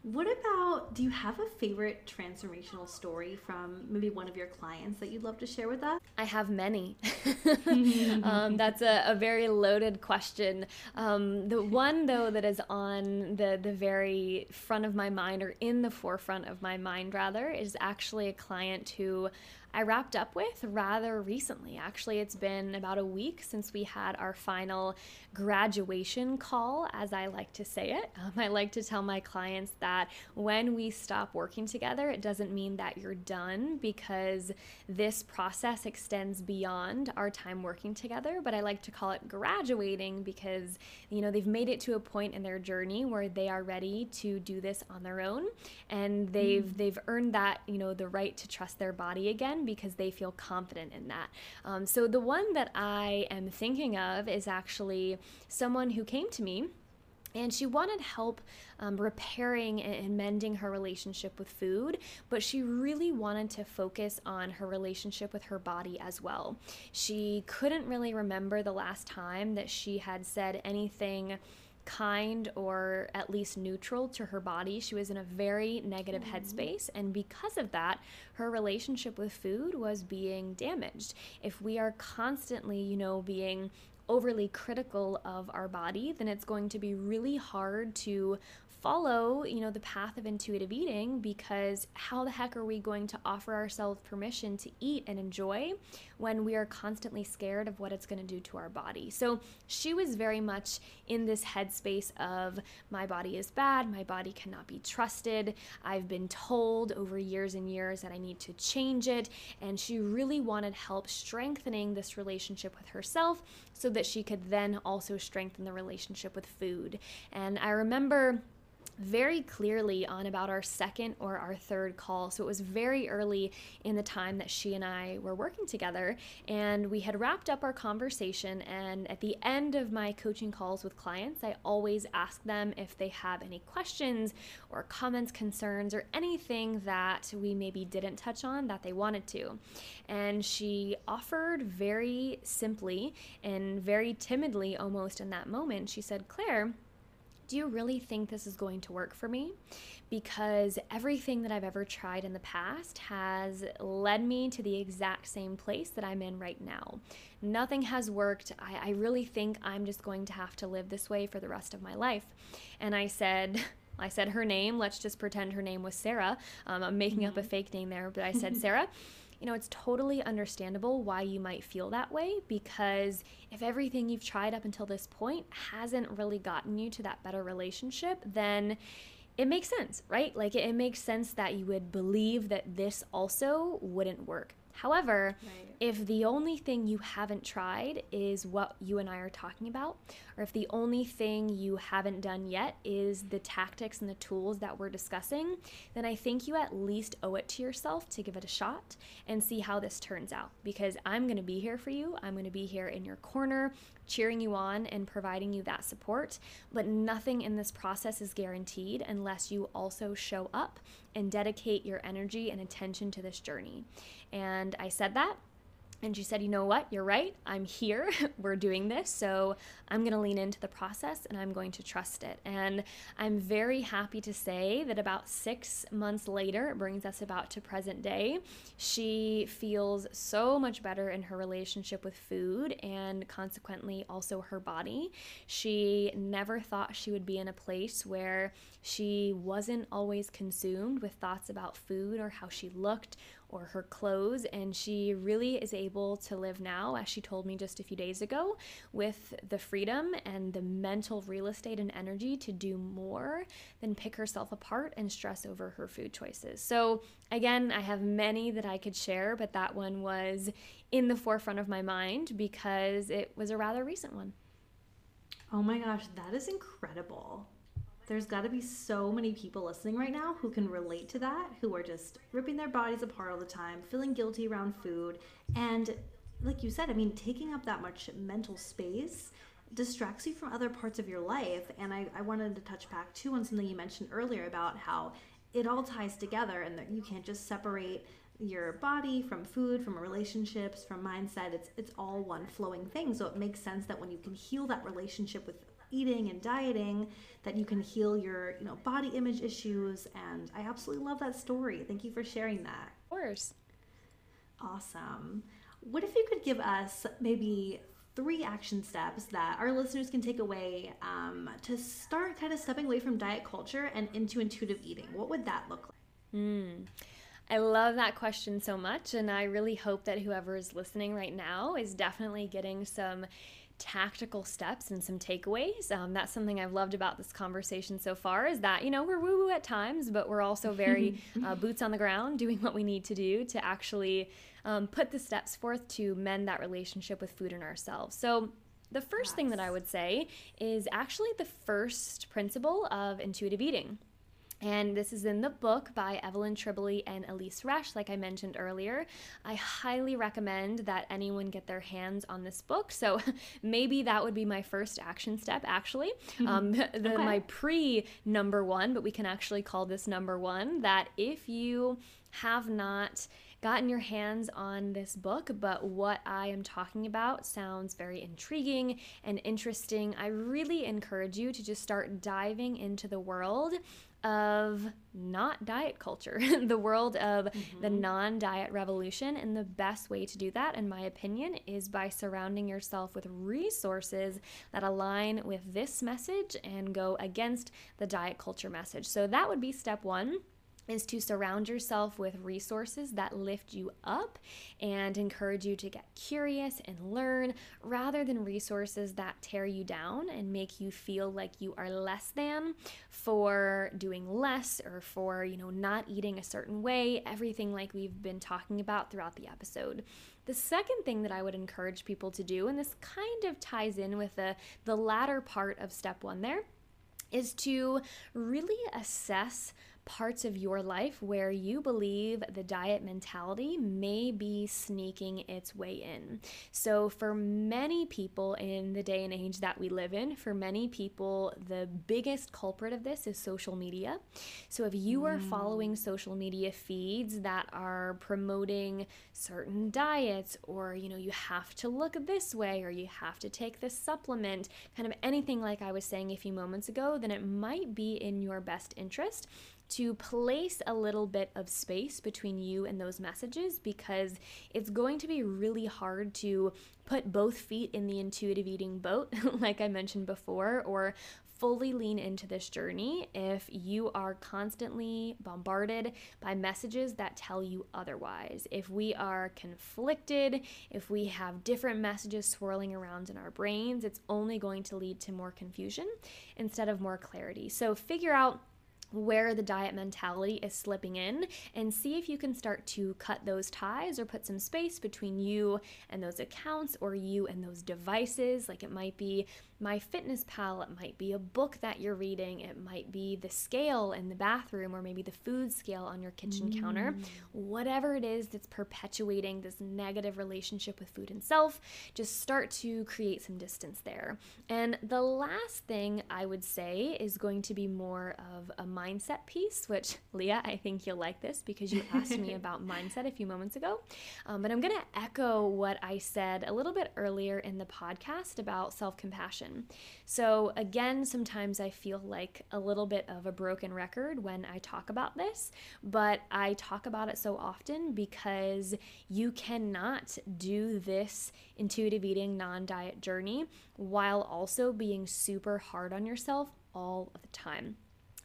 What about, do you have a favorite transformational story from maybe one of your clients that you'd love to share with us? I have many. *laughs* *laughs* um, that's a, a, very loaded question. Um, the one, though, that is on the, the very front of my mind, or in the forefront of my mind, rather, is actually a client who I wrapped up with rather recently. Actually, it's been about a week since we had our final graduation call, as I like to say it. *laughs* Um, I like to tell my clients that when we stop working together, it doesn't mean that you're done because this process extends beyond our time working together. But I like to call it graduating because, you know, they've made it to a point in their journey where they are ready to do this on their own and they've mm. they've earned that, you know, the right to trust their body again because they feel confident in that. Um, so the one that I am thinking of is actually someone who came to me and she wanted help um, repairing and mending her relationship with food, but she really wanted to focus on her relationship with her body as well. She couldn't really remember the last time that she had said anything kind or at least neutral to her body. She was in a very negative mm-hmm. headspace, and because of that, her relationship with food was being damaged. If we are constantly, you know, being overly critical of our body, then it's going to be really hard to follow, you know, the path of intuitive eating because how the heck are we going to offer ourselves permission to eat and enjoy when we are constantly scared of what it's going to do to our body? So she was very much in this headspace of my body is bad, my body cannot be trusted. I've been told over years and years that I need to change it, and she really wanted help strengthening this relationship with herself so that she could then also strengthen the relationship with food. And I remember very clearly on about our second or our third call. So it was very early in the time that she and I were working together. And we had wrapped up our conversation. And at the end of my coaching calls with clients, I always ask them if they have any questions or comments, concerns, or anything that we maybe didn't touch on that they wanted to. And she offered very simply and very timidly almost in that moment, she said, Claire, do you really think this is going to work for me? Because everything that I've ever tried in the past has led me to the exact same place that I'm in right now. Nothing has worked. I, I really think I'm just going to have to live this way for the rest of my life. And I said, *laughs* I said her name. Let's just pretend her name was Sarah. Um, I'm making up a mm-hmm. fake name there, but I said *laughs* Sarah you know, it's totally understandable why you might feel that way because if everything you've tried up until this point hasn't really gotten you to that better relationship, then it makes sense, right? Like it, makes sense that you would believe that this also wouldn't work. However, right. if the only thing you haven't tried is what you and I are talking about, or if the only thing you haven't done yet is the tactics and the tools that we're discussing, then I think you at least owe it to yourself to give it a shot and see how this turns out. Because I'm going to be here for you, I'm going to be here in your corner, cheering you on and providing you that support. But nothing in this process is guaranteed unless you also show up and dedicate your energy and attention to this journey. And I said that and she said, You know what? You're right. I'm here. *laughs* We're doing this. So I'm going to lean into the process and I'm going to trust it. And I'm very happy to say that about six months later, it brings us about to present day, she feels so much better in her relationship with food and consequently also her body. She never thought she would be in a place where she wasn't always consumed with thoughts about food or how she looked or her clothes. And she really is able to live now, as she told me just a few days ago, with the freedom and the mental real estate and energy to do more than pick herself apart and stress over her food choices. So, again, I have many that I could share, but that one was in the forefront of my mind because it was a rather recent one. Oh my gosh, that is incredible there's got to be so many people listening right now who can relate to that, who are just ripping their bodies apart all the time, feeling guilty around food. And like you said, I mean, taking up that much mental space distracts you from other parts of your life. And I, I wanted to touch back too on something you mentioned earlier about how it all ties together and that you can't just separate your body from food from relationships from mindset it's it's all one flowing thing so it makes sense that when you can heal that relationship with eating and dieting that you can heal your you know body image issues and i absolutely love that story. Thank you for sharing that. Of course. Awesome. What if you could give us maybe three action steps that our listeners can take away um, to start kind of stepping away from diet culture and into intuitive eating? What would that look like? Mm. I love that question so much, and I really hope that whoever is listening right now is definitely getting some tactical steps and some takeaways. Um, that's something I've loved about this conversation so far is that, you know, we're woo woo at times, but we're also very *laughs* uh, boots on the ground doing what we need to do to actually um, put the steps forth to mend that relationship with food and ourselves. So, the first yes. thing that I would say is actually the first principle of intuitive eating. And this is in the book by Evelyn Tribole and Elyse Resch, like I mentioned earlier. I highly recommend that anyone get their hands on this book. So *laughs* maybe that would be my first action step, actually. Um, *laughs* the, okay. My pre number one, but we can actually call this number one that if you have not gotten your hands on this book, but what I am talking about sounds very intriguing and interesting, I really encourage you to just start diving into the world of not diet culture, *laughs* the world of mm-hmm. the non diet revolution. And the best way to do that, in my opinion, is by surrounding yourself with resources that align with this message and go against the diet culture message. So that would be step one is to surround yourself with resources that lift you up and encourage you to get curious and learn rather than resources that tear you down and make you feel like you are less than for doing less or for, you know, not eating a certain way, everything like we've been talking about throughout the episode. The second thing that I would encourage people to do and this kind of ties in with the the latter part of step 1 there is to really assess parts of your life where you believe the diet mentality may be sneaking its way in. So, for many people in the day and age that we live in, for many people, the biggest culprit of this is social media. So, if you are mm. following social media feeds that are promoting certain diets, or you know, you have to look this way, or you have to take this supplement, kind of anything like I was saying a few moments ago, then it might be in your best interest to place a little bit of space between you and those messages because it's going to be really hard to put both feet in the intuitive eating boat, *laughs* like I mentioned before, or fully lean into this journey if you are constantly bombarded by messages that tell you otherwise. If we are conflicted, if we have different messages swirling around in our brains, it's only going to lead to more confusion instead of more clarity. So figure out where the diet mentality is slipping in and see if you can start to cut those ties or put some space between you and those accounts or you and those devices. Like it might be MyFitnessPal, it might be a book that you're reading, it might be the scale in the bathroom, or maybe the food scale on your kitchen mm. counter. Whatever it is that's perpetuating this negative relationship with food and self, just start to create some distance there. And the last thing I would say is going to be more of a mindset piece, which *laughs* Leah, I think you'll like this because you asked me *laughs* about mindset a few moments ago. Um, but I'm going to echo what I said a little bit earlier in the podcast about self compassion. So, again, sometimes I feel like a little bit of a broken record when I talk about this, but I talk about it so often because you cannot do this intuitive eating non diet journey while also being super hard on yourself all of the time.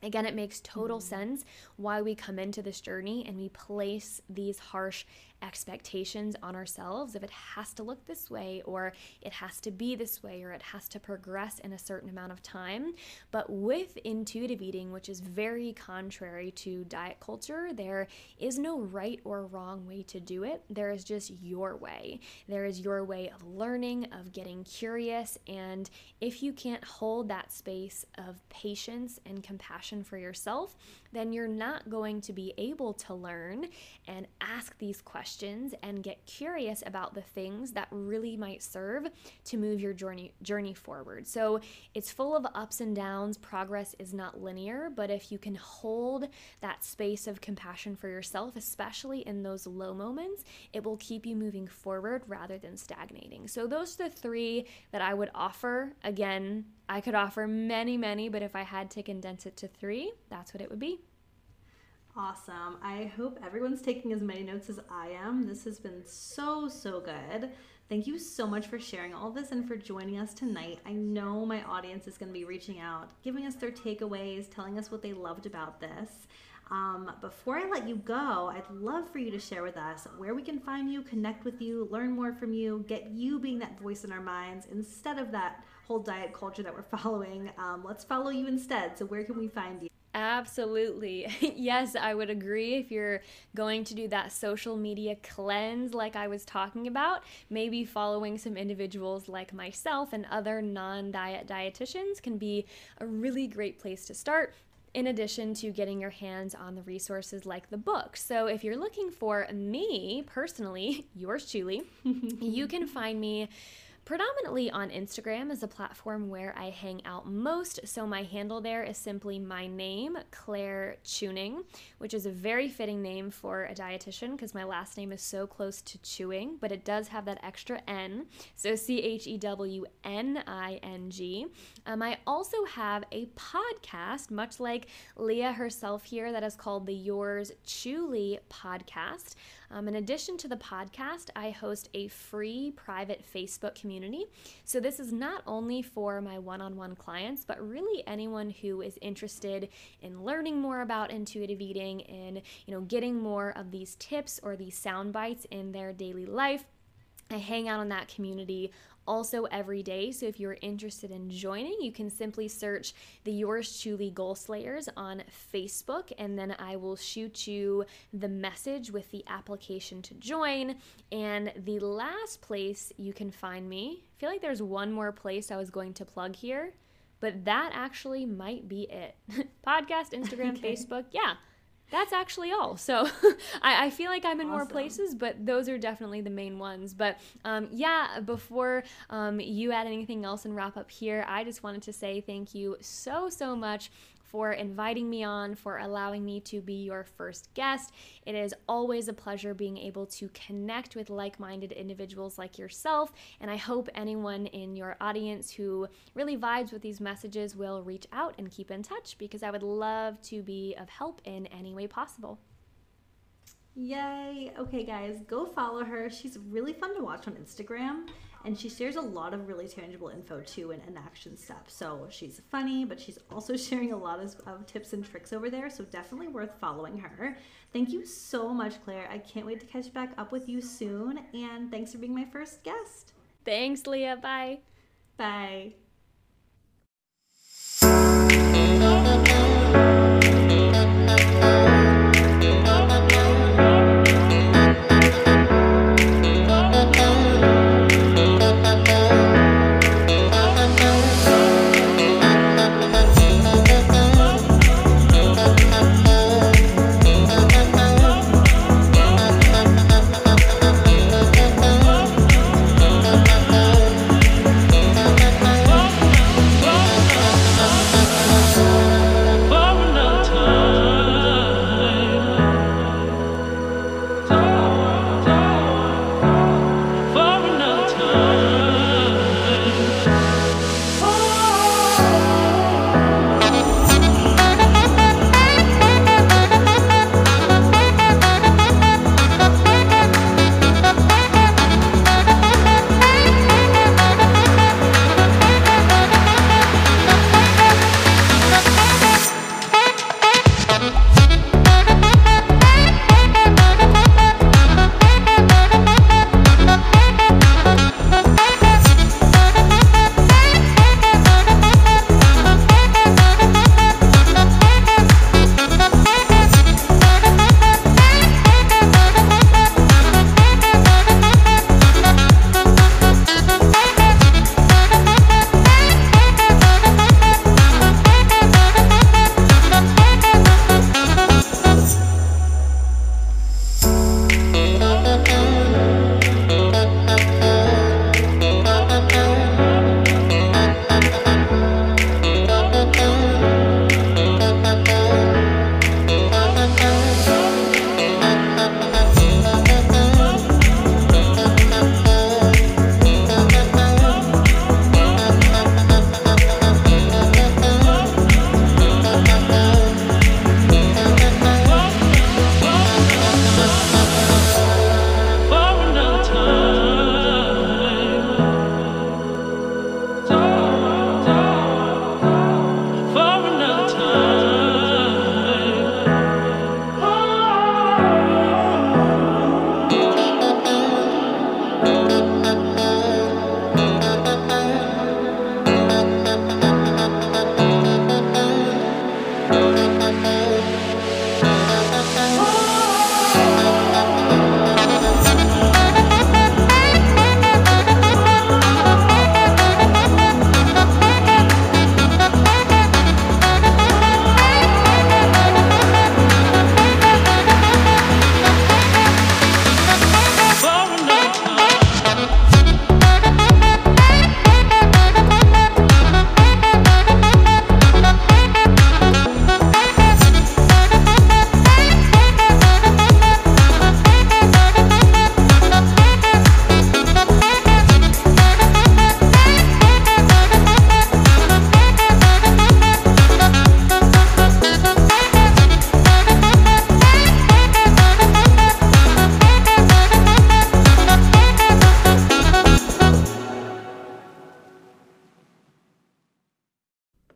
Again, it makes total mm-hmm. sense why we come into this journey and we place these harsh expectations on ourselves if it has to look this way or it has to be this way or it has to progress in a certain amount of time. But with intuitive eating, which is very contrary to diet culture, there is no right or wrong way to do it. There is just your way. There is your way of learning, of getting curious. And if you can't hold that space of patience and compassion for yourself, then you're not going to be able to learn and ask these questions and get curious about the things that really might serve to move your journey journey forward. So it's full of ups and downs. Progress is not linear, but if you can hold that space of compassion for yourself, especially in those low moments, it will keep you moving forward rather than stagnating. So those are the three that I would offer. Again, I could offer many, many, but if I had to condense it to three, that's what it would be. Awesome. I hope everyone's taking as many notes as I am. This has been so, so good. Thank you so much for sharing all this and for joining us tonight. I know my audience is going to be reaching out, giving us their takeaways, telling us what they loved about this. Um, before I let you go, I'd love for you to share with us where we can find you, connect with you, learn more from you, get you being that voice in our minds instead of that whole diet culture that we're *laughs* following. Um, let's follow you instead. So, where can we find you? Absolutely. *laughs* yes, I would agree. If you're going to do that social media cleanse, like I was talking about, maybe following some individuals like myself and other non diet dietitians can be a really great place to start. In addition to getting your hands on the resources like the book. So, if you're looking for me personally, yours truly, *laughs* you can find me Predominantly on Instagram is a platform where I hang out most, so my handle there is simply my name, Claire Chewning, which is a very fitting name for a dietitian because my last name is so close to chewing, but it does have that extra N, so C H E W N I N G. Um, I also have a podcast, much like Leah herself here, that is called the Yours Truly podcast. Um, in addition to the podcast, I host a free private Facebook community. So this is not only for my one-on-one clients, but really anyone who is interested in learning more about intuitive eating and you know getting more of these tips or these sound bites in their daily life. I hang out in that community also every day. So if you're interested in joining, you can simply search the Yours Truly Goal Slayers on Facebook, and then I will shoot you the message with the application to join. And the last place you can find me, I feel like there's one more place I was going to plug here, but that actually might be it. *laughs* Podcast, Instagram, okay. Facebook. Yeah that's actually all. So *laughs* I, I, feel like I'm in awesome. more places, but those are definitely the main ones. But um, yeah, before um, you add anything else and wrap up here, I just wanted to say thank you so, so much for inviting me on, for allowing me to be your first guest. It is always a pleasure being able to connect with like minded individuals like yourself. And I hope anyone in your audience who really vibes with these messages will reach out and keep in touch because I would love to be of help in any way possible. Yay! Okay, guys, go follow her. She's really fun to watch on Instagram and she shares a lot of really tangible info too and, and action steps. So she's funny, but she's also *laughs* sharing a lot of, of tips and tricks over there. So definitely worth following her. Thank you so much, Claire. I can't wait to catch back up with you soon. And thanks for being my first guest. Thanks, Leah. Bye. Bye.